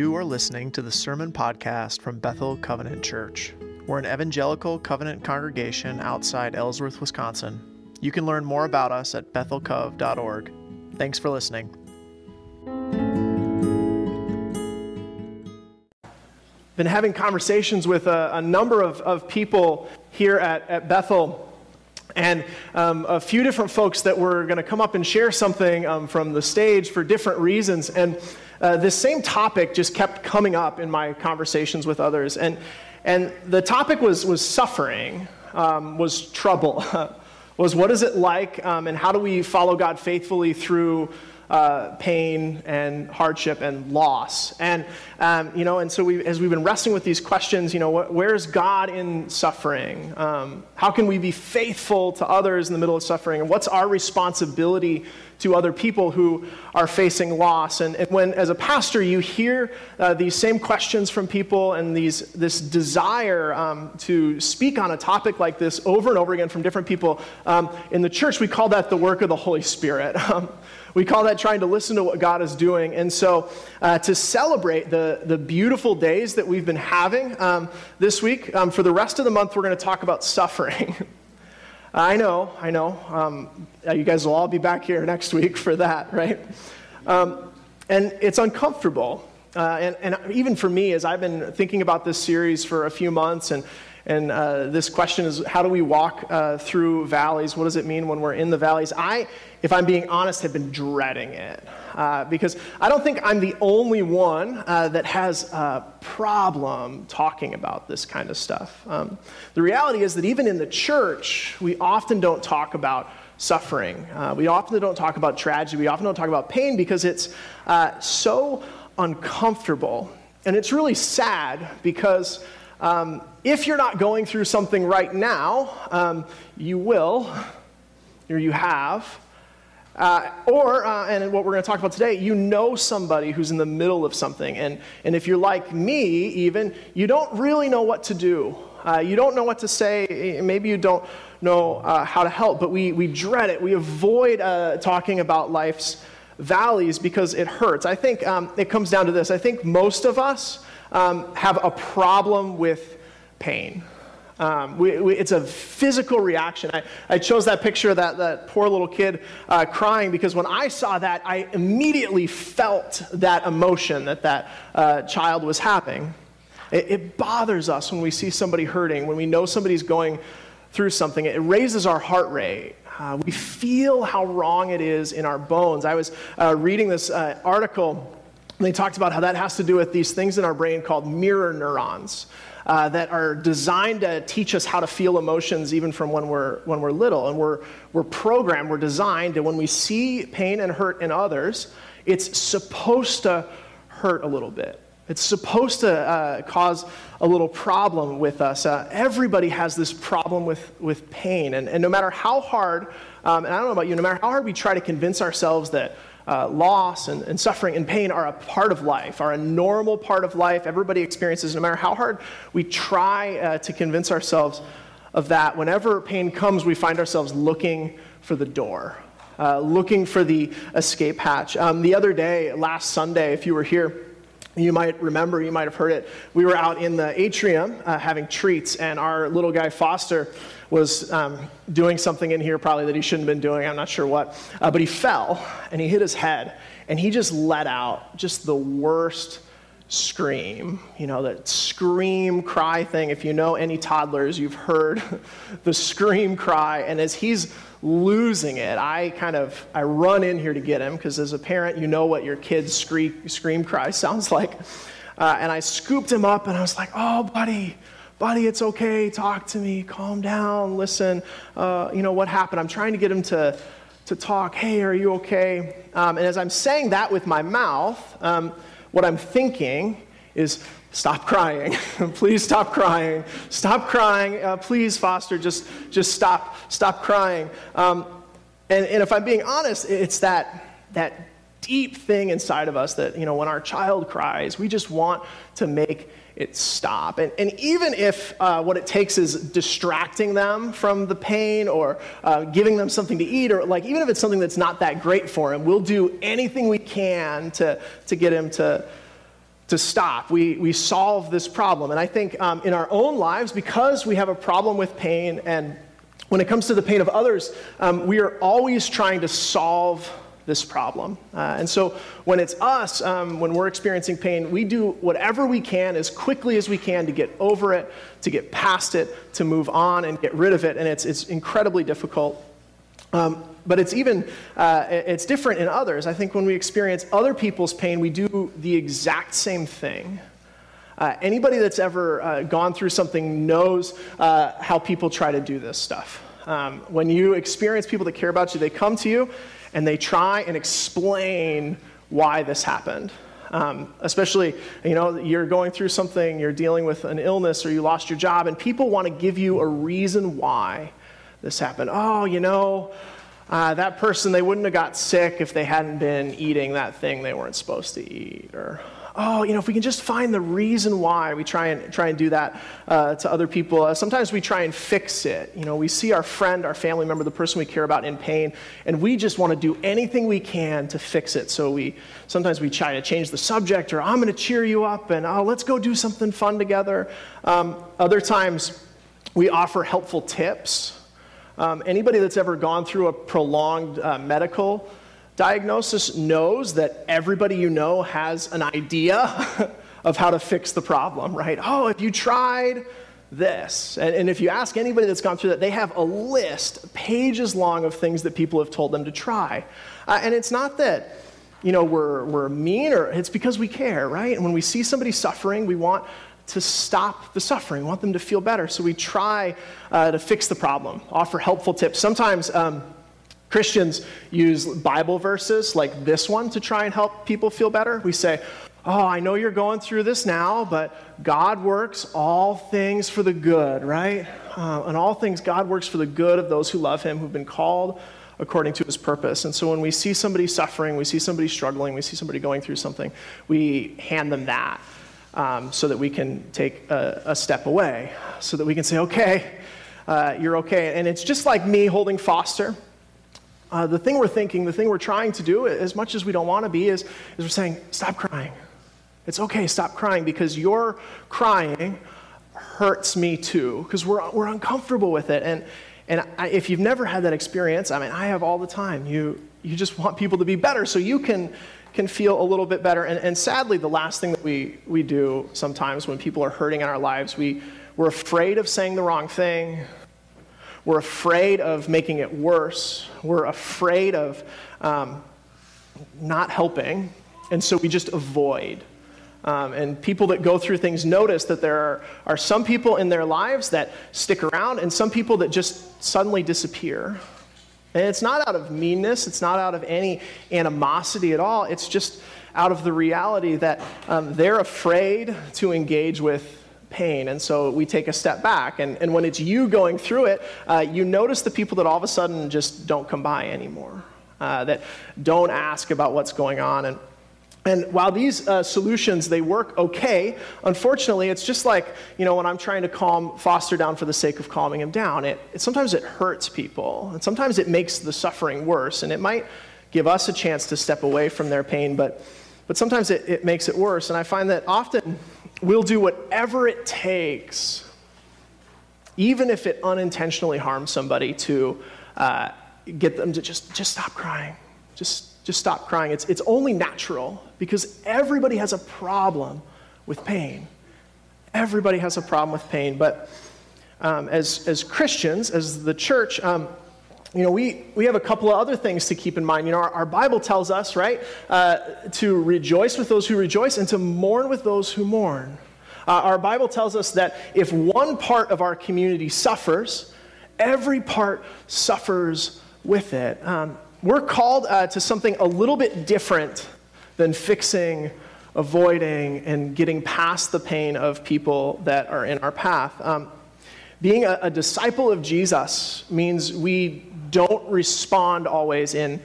You are listening to the Sermon Podcast from Bethel Covenant Church. We're an evangelical covenant congregation outside Ellsworth, Wisconsin. You can learn more about us at bethelcov.org. Thanks for listening. Been having conversations with a, a number of, of people here at, at Bethel and um, a few different folks that were going to come up and share something um, from the stage for different reasons. And uh, this same topic just kept coming up in my conversations with others. And, and the topic was, was suffering, um, was trouble, was what is it like, um, and how do we follow God faithfully through uh, pain and hardship and loss. And, um, you know, and so we, as we've been wrestling with these questions, you know, wh- where's God in suffering? Um, how can we be faithful to others in the middle of suffering? And what's our responsibility to other people who are facing loss? And, and when, as a pastor, you hear uh, these same questions from people and these, this desire um, to speak on a topic like this over and over again from different people, um, in the church, we call that the work of the Holy Spirit. Um, we call that trying to listen to what God is doing. And so, uh, to celebrate the, the beautiful days that we've been having um, this week, um, for the rest of the month, we're going to talk about suffering. I know, I know. Um, you guys will all be back here next week for that, right? Um, and it's uncomfortable. Uh, and, and even for me, as I've been thinking about this series for a few months and and uh, this question is how do we walk uh, through valleys? What does it mean when we're in the valleys? I, if I'm being honest, have been dreading it uh, because I don't think I'm the only one uh, that has a problem talking about this kind of stuff. Um, the reality is that even in the church, we often don't talk about suffering. Uh, we often don't talk about tragedy. We often don't talk about pain because it's uh, so uncomfortable. And it's really sad because um, if you're not going through something right now, um, you will, or you have. Uh, or, uh, and what we're going to talk about today, you know somebody who's in the middle of something. And, and if you're like me, even, you don't really know what to do. Uh, you don't know what to say. Maybe you don't know uh, how to help, but we, we dread it. We avoid uh, talking about life's valleys because it hurts. I think um, it comes down to this. I think most of us um, have a problem with pain. Um, we, we, it's a physical reaction. I, I, chose that picture of that, that poor little kid uh, crying because when I saw that, I immediately felt that emotion that that uh, child was having. It, it, bothers us when we see somebody hurting, when we know somebody's going through something. It raises our heart rate. Uh, we feel how wrong it is in our bones. I was uh, reading this uh, article and they talked about how that has to do with these things in our brain called mirror neurons. Uh, that are designed to teach us how to feel emotions even from when we're, when we're little. And we're, we're programmed, we're designed, and when we see pain and hurt in others, it's supposed to hurt a little bit. It's supposed to uh, cause a little problem with us. Uh, everybody has this problem with, with pain. And, and no matter how hard, um, and I don't know about you, no matter how hard we try to convince ourselves that uh, loss and, and, suffering and pain are a part of life, are a normal part of life. Everybody experiences, no matter how hard we try uh, to convince ourselves of that. Whenever pain comes, we find ourselves looking for the door, uh, looking for the escape hatch. Um, the other day, last Sunday, if you were here, you might remember, you might have heard it. We were out in the atrium uh, having treats, and our little guy Foster was um, doing something in here probably that he shouldn't have been doing. I'm not sure what. Uh, but he fell and he hit his head, and he just let out just the worst scream. You know, that scream cry thing. If you know any toddlers, you've heard the scream cry. And as he's losing it. I kind of I run in here to get him because as a parent, you know what your kid's scream, scream cry sounds like. Uh, and I scooped him up and I was like, "Oh, buddy, buddy, it's okay. Talk to me. Calm down. Listen. Uh, you know what happened? I'm trying to get him to." To talk, hey, are you okay? Um, and as I'm saying that with my mouth, um, what I'm thinking is, stop crying. please stop crying. Stop crying. Uh, please, Foster, just, just stop, stop crying. Um, and, and if I'm being honest, it's that, that deep thing inside of us that, you know, when our child cries, we just want to make it stop. And, and even if uh, what it takes is distracting them from the pain or uh, giving them something to eat, or like even if it's something that's not that great for him, we'll do anything we can to, to get him to, to stop. We, we solve this problem. And I think um, in our own lives, because we have a problem with pain, and when it comes to the pain of others, um, we are always trying to solve this problem. Uh, and so when it's us, um, when we're experiencing pain, we do whatever we can as quickly as we can to get over it, to get past it, to move on and get rid of it. And it's, it's incredibly difficult. Um, but it's even uh, it's different in others. I think when we experience other people's pain we do the exact same thing. Uh, anybody that's ever uh, gone through something knows uh, how people try to do this stuff. Um, when you experience people that care about you they come to you and they try and explain why this happened. Um, especially you know you're going through something you're dealing with an illness or you lost your job and people want to give you a reason why this happened. Oh you know uh, that person, they wouldn't have got sick if they hadn't been eating that thing they weren't supposed to eat. Or, oh, you know, if we can just find the reason why, we try and, try and do that uh, to other people. Uh, sometimes we try and fix it. You know, we see our friend, our family member, the person we care about in pain, and we just want to do anything we can to fix it. So we sometimes we try to change the subject, or I'm going to cheer you up, and oh, let's go do something fun together. Um, other times, we offer helpful tips. Um, anybody that's ever gone through a prolonged uh, medical diagnosis knows that everybody you know has an idea of how to fix the problem, right? Oh, if you tried this, and, and if you ask anybody that's gone through that, they have a list, pages long, of things that people have told them to try. Uh, and it's not that you know we're, we're mean or it's because we care right and when we see somebody suffering we want to stop the suffering, want them to feel better. So we try uh, to fix the problem, offer helpful tips. Sometimes um, Christians use Bible verses like this one to try and help people feel better. We say, Oh, I know you're going through this now, but God works all things for the good, right? Uh, and all things, God works for the good of those who love Him, who've been called according to His purpose. And so when we see somebody suffering, we see somebody struggling, we see somebody going through something, we hand them that um, so that we can take a, a, step away, so that we can say, okay, uh, you're okay. And it's just like me holding Foster. Uh, the thing we're thinking, the thing we're trying to do, as much as we don't want to be, is, is we're saying, stop crying. It's okay, stop crying, because your crying hurts me too, because we're, we're uncomfortable with it. And, and I, if you've never had that experience, I mean, I have all the time. You, you just want people to be better so you can can feel a little bit better. And, and sadly, the last thing that we, we do sometimes when people are hurting in our lives, we, we're afraid of saying the wrong thing. We're afraid of making it worse. We're afraid of um, not helping. And so we just avoid. Um, and people that go through things notice that there are, are some people in their lives that stick around and some people that just suddenly disappear. And it's not out of meanness, it's not out of any animosity at all. It's just out of the reality that um, they're afraid to engage with pain. And so we take a step back. And, and when it's you going through it, uh, you notice the people that all of a sudden just don't come by anymore, uh, that don't ask about what's going on. And and while these uh, solutions they work okay, unfortunately, it's just like you know when I'm trying to calm Foster down for the sake of calming him down. It, it sometimes it hurts people, and sometimes it makes the suffering worse. And it might give us a chance to step away from their pain, but but sometimes it, it makes it worse. And I find that often we'll do whatever it takes, even if it unintentionally harms somebody, to uh, get them to just just stop crying, just stop crying. It's, it's only natural because everybody has a problem with pain. Everybody has a problem with pain. But um, as, as Christians, as the church, um, you know, we, we have a couple of other things to keep in mind. You know, our, our Bible tells us, right, uh, to rejoice with those who rejoice and to mourn with those who mourn. Uh, our Bible tells us that if one part of our community suffers, every part suffers with it. Um, we're called uh, to something a little bit different than fixing, avoiding, and getting past the pain of people that are in our path. Um, being a, a, disciple of Jesus means we don't respond always in,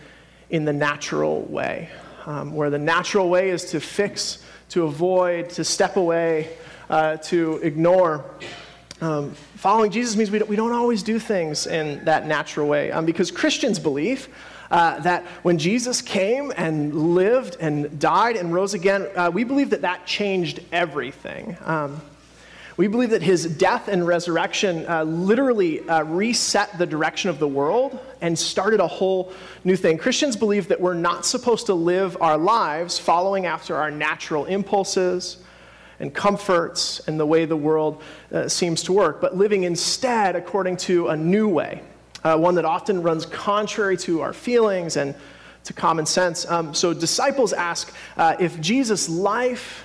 in the natural way, um, where the natural way is to fix, to avoid, to step away, uh, to ignore. Um, following Jesus means we don't, we don't always do things in that natural way um, because Christians believe uh, that when Jesus came and lived and died and rose again, uh, we believe that that changed everything. Um, we believe that his death and resurrection uh, literally uh, reset the direction of the world and started a whole new thing. Christians believe that we're not supposed to live our lives following after our natural impulses and comforts and the way the world uh, seems to work, but living instead according to a new way, uh, one that often runs contrary to our feelings and to common sense. Um, so disciples ask uh, if Jesus' life,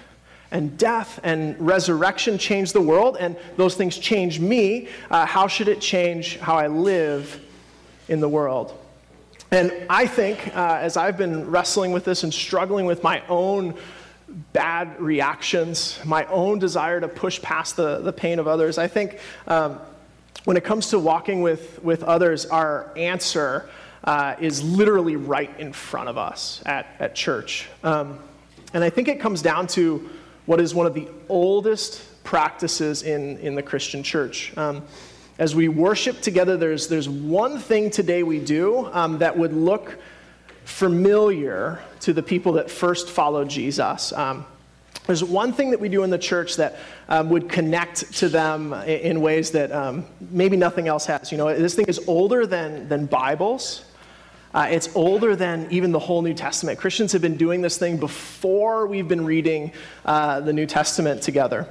and death and resurrection changed the world, and those things change me. Uh, how should it change how I live in the world? And I think, uh, as I've been wrestling with this and struggling with my own bad reactions, my own desire to push past the, the pain of others, I think um, when it comes to walking with, with others, our answer uh, is literally right in front of us at, at church. Um, and I think it comes down to what is one of the oldest practices in, in the Christian church. Um, as we worship together, there's, there's one thing today we do um, that would look familiar to the people that first followed Jesus. Um, there's one thing that we do in the church that um, would connect to them in, ways that um, maybe nothing else has. You know, this thing is older than, than Bibles. Uh, it's older than even the whole New Testament. Christians have been doing this thing before we've been reading uh, the New Testament together.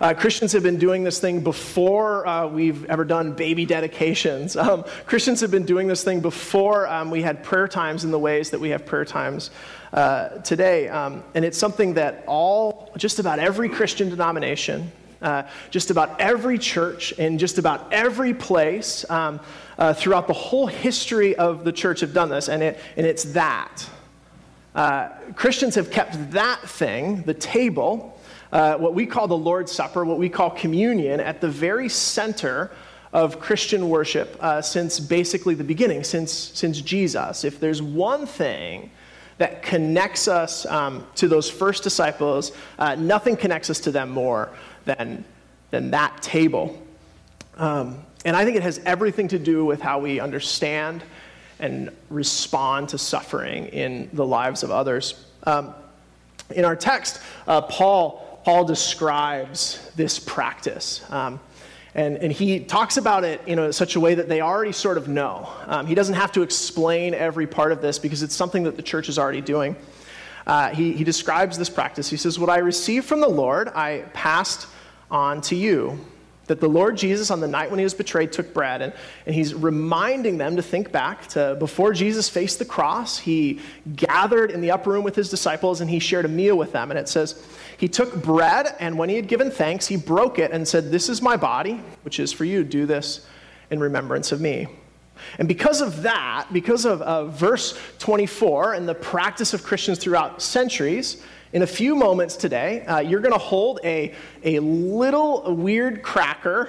Uh, Christians have been doing this thing before uh, we've ever done baby dedications. Um, Christians have been doing this thing before um, we had prayer times in the ways that we have prayer times uh, today. Um, and it's something that all, just about every Christian denomination, uh, just about every church in just about every place um, uh, throughout the whole history of the church have done this, and, it, and it's that. Uh, Christians have kept that thing, the table, uh, what we call the Lord's Supper, what we call communion, at the very center of Christian worship uh, since basically the beginning, since, since Jesus. If there's one thing that connects us um, to those first disciples, uh, nothing connects us to them more than, than that table. Um, and I think it has everything to do with how we understand and respond to suffering in the lives of others. Um, in our text, uh, Paul, Paul describes this practice. Um, and, and he talks about it you know, in such a way that they already sort of know. Um, he doesn't have to explain every part of this because it's something that the church is already doing. Uh, he, he describes this practice. He says, What I received from the Lord, I passed on to you. That the Lord Jesus, on the night when he was betrayed, took bread, and, and he's reminding them to think back to before Jesus faced the cross, he gathered in the upper room with his disciples and he shared a meal with them. And it says, He took bread, and when he had given thanks, he broke it and said, This is my body, which is for you. Do this in remembrance of me. And because of that, because of uh, verse 24 and the practice of Christians throughout centuries, in a few moments today, uh, you're going to hold a, a little weird cracker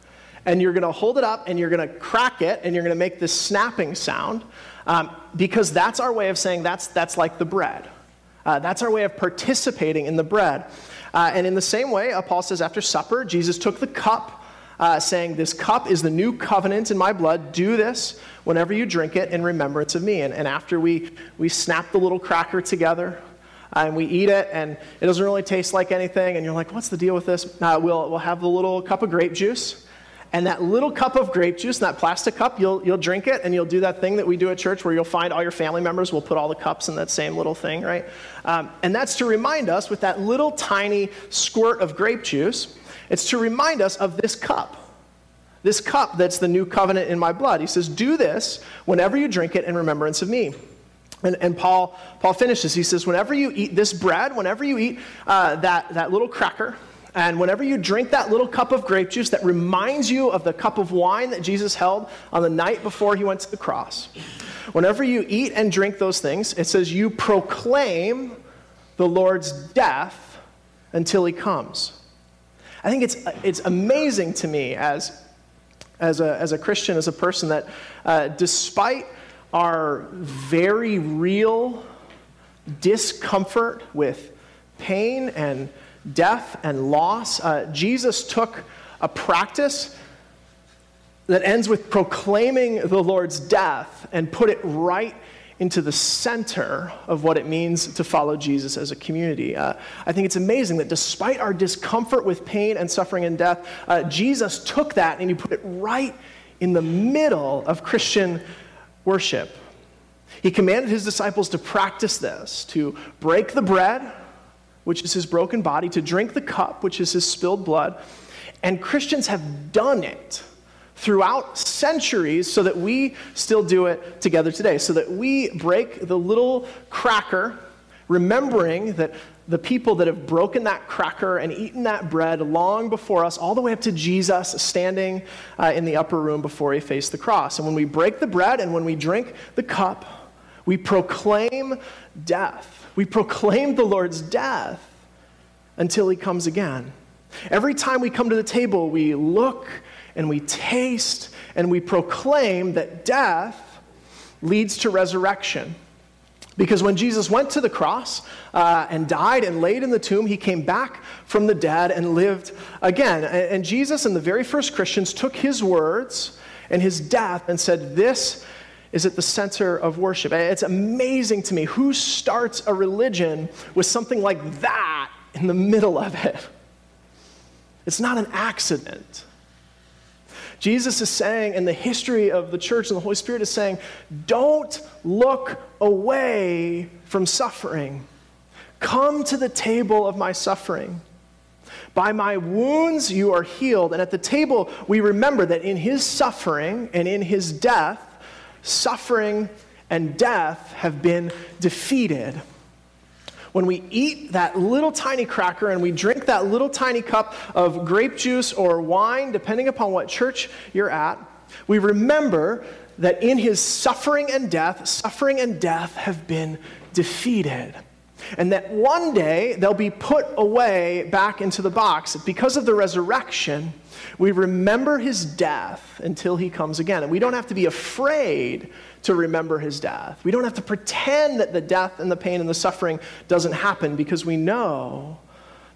and you're going to hold it up and you're going to crack it and you're going to make this snapping sound um, because that's our way of saying that's, that's like the bread. Uh, that's our way of participating in the bread. Uh, and in the same way, uh, Paul says after supper, Jesus took the cup. Uh, saying, This cup is the new covenant in my blood. Do this whenever you drink it in remembrance of me. And, and after we, we snap the little cracker together, and we eat it, and it doesn't really taste like anything, and you're like, what's the deal with this? Uh, we'll, we'll have the little cup of grape juice. And that little cup of grape juice, that plastic cup, you'll, you'll drink it and you'll do that thing that we do at church where you'll find all your family members will put all the cups in that same little thing, right? Um, and that's to remind us with that little tiny squirt of grape juice, it's to remind us of this cup. This cup that's the new covenant in my blood. He says, Do this whenever you drink it in remembrance of me. And, and, Paul, Paul finishes. He says, Whenever you eat this bread, whenever you eat uh, that, that little cracker, and whenever you drink that little cup of grape juice that reminds you of the cup of wine that Jesus held on the night before he went to the cross, whenever you eat and drink those things, it says you proclaim the Lord's death until he comes. I think it's, it's amazing to me as, as, a, as a Christian, as a person, that uh, despite our very real discomfort with pain and death and loss. Uh, Jesus took a practice that ends with proclaiming the Lord's death and put it right into the center of what it means to follow Jesus as a community. Uh, I think it's amazing that despite our discomfort with pain and suffering and death, uh, Jesus took that and he put it right in the middle of Christian worship. He commanded his disciples to practice this, to break the bread, which is his broken body, to drink the cup, which is his spilled blood. And Christians have done it throughout centuries so that we still do it together today, so that we break the little cracker, remembering that the people that have broken that cracker and eaten that bread long before us, all the way up to Jesus standing uh, in the upper room before he faced the cross. And when we break the bread and when we drink the cup, we proclaim death. We proclaim the Lord's death until he comes again. Every time we come to the table, we look and we taste and we proclaim that death leads to resurrection. Because when Jesus went to the cross uh, and died and laid in the tomb, he came back from the dead and lived again. And, and Jesus and the very first Christians took his words and his death and said, This is at the center of worship. It's amazing to me who starts a religion with something like that in the middle of it. It's not an accident. Jesus is saying, and the history of the church and the Holy Spirit is saying, don't look away from suffering. Come to the table of my suffering. By my wounds you are healed. And at the table, we remember that in his suffering and in his death, suffering and death have been defeated when we eat that little tiny cracker and we drink that little tiny cup of grape juice or wine, depending upon what church you're at, we remember that in his suffering and death, suffering and death have been defeated. And that one day they'll be put away back into the box. Because of the resurrection, we remember his death until he comes again. And we don't have to be afraid to remember his death. We don't have to pretend that the death and the pain and the suffering doesn't happen because we know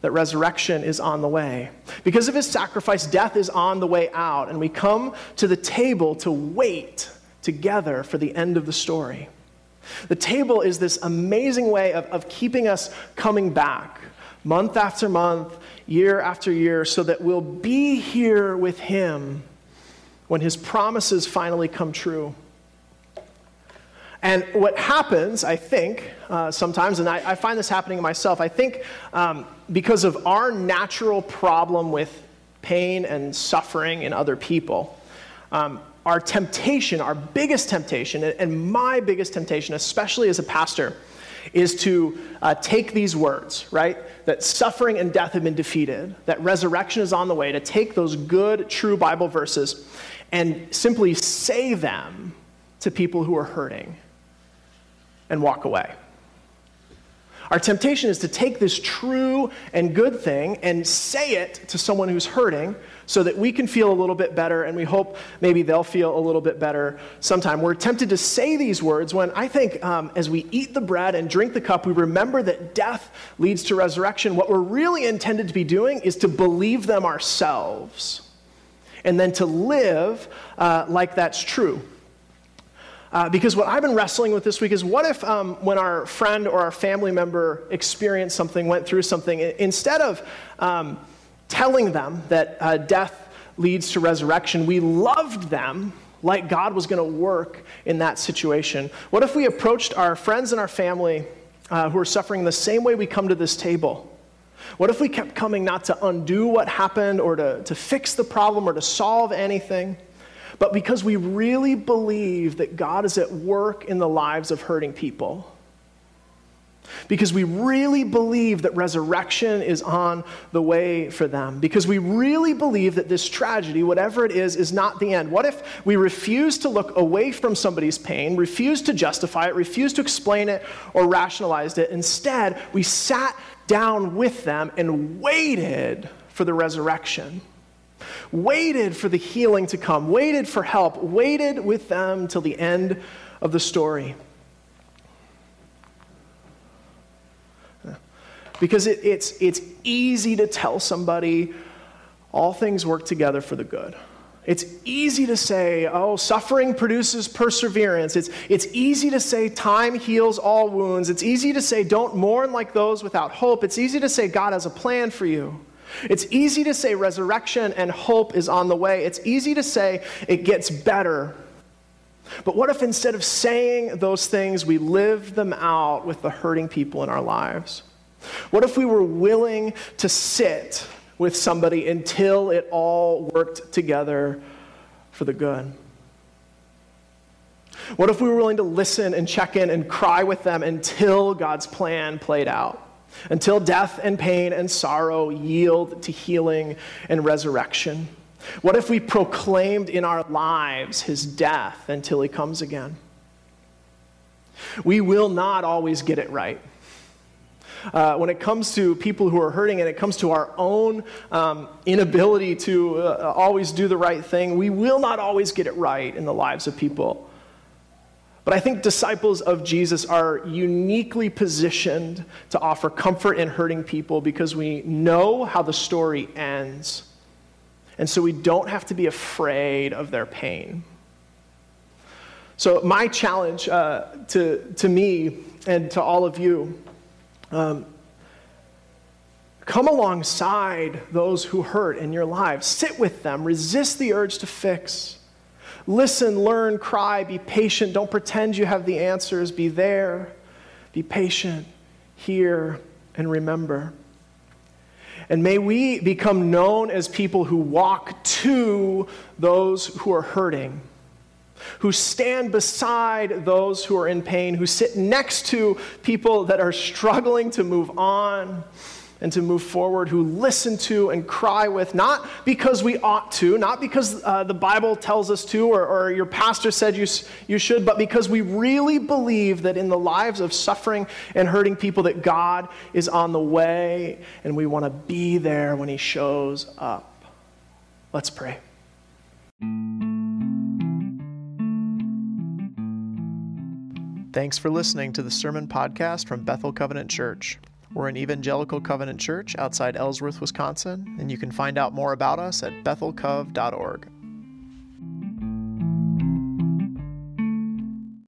that resurrection is on the way. Because of his sacrifice, death is on the way out, and we come to the table to wait together for the end of the story. The table is this amazing way of, of keeping us coming back month after month, year after year, so that we'll be here with him when his promises finally come true. And what happens, I think, uh, sometimes, and I, I, find this happening myself, I think um, because of our natural problem with pain and suffering in other people, um, our temptation, our biggest temptation, and my biggest temptation, especially as a pastor, is to uh, take these words, right? That suffering and death have been defeated, that resurrection is on the way, to take those good, true Bible verses and simply say them to people who are hurting and walk away. Our temptation is to take this true and good thing and say it to someone who's hurting so that we can feel a little bit better and we hope maybe they'll feel a little bit better sometime. We're tempted to say these words when I think um, as we eat the bread and drink the cup, we remember that death leads to resurrection. What we're really intended to be doing is to believe them ourselves and then to live uh, like that's true. Uh, because what I've been wrestling with this week is what if, um, when our friend or our family member experienced something, went through something, instead of um, telling them that uh, death leads to resurrection, we loved them like God was going to work in that situation? What if we approached our friends and our family uh, who are suffering the same way we come to this table? What if we kept coming not to undo what happened or to, to fix the problem or to solve anything? But because we really believe that God is at work in the lives of hurting people. Because we really believe that resurrection is on the way for them. Because we really believe that this tragedy, whatever it is, is not the end. What if we refuse to look away from somebody's pain, refuse to justify it, refuse to explain it or rationalize it? Instead, we sat down with them and waited for the resurrection waited for the healing to come, waited for help, waited with them till the end of the story. Because it, it's, it's easy to tell somebody all things work together for the good. It's easy to say, oh, suffering produces perseverance. It's, it's easy to say time heals all wounds. It's easy to say don't mourn like those without hope. It's easy to say God has a plan for you. It's easy to say resurrection and hope is on the way. It's easy to say it gets better. But what if instead of saying those things, we lived them out with the hurting people in our lives? What if we were willing to sit with somebody until it all worked together for the good? What if we were willing to listen and check in and cry with them until God's plan played out? Until death and pain and sorrow yield to healing and resurrection? What if we proclaimed in our lives his death until he comes again? We will not always get it right uh, when it comes to people who are hurting and it comes to our own um, inability to uh, always do the right thing, we will not always get it right in the lives of people. But I think disciples of Jesus are uniquely positioned to offer comfort in hurting people because we know how the story ends. And so we don't have to be afraid of their pain. So, my challenge uh, to, to me and to all of you um, come alongside those who hurt in your lives. Sit with them. Resist the urge to fix. Listen, learn, cry, be patient. Don't pretend you have the answers. Be there. Be patient. Hear and remember. And may we become known as people who walk to those who are hurting who stand beside those who are in pain, who sit next to people that are struggling to move on and to move forward, who listen to and cry with, not because we ought to, not because uh, the Bible tells us to or, or your pastor said you, you should, but because we really believe that in the lives of suffering and hurting people that God is on the way and we want to be there when he shows up. Let's pray. Thanks for listening to the Sermon Podcast from Bethel Covenant Church. We're an evangelical covenant church outside Ellsworth, Wisconsin, and you can find out more about us at bethelcov.org.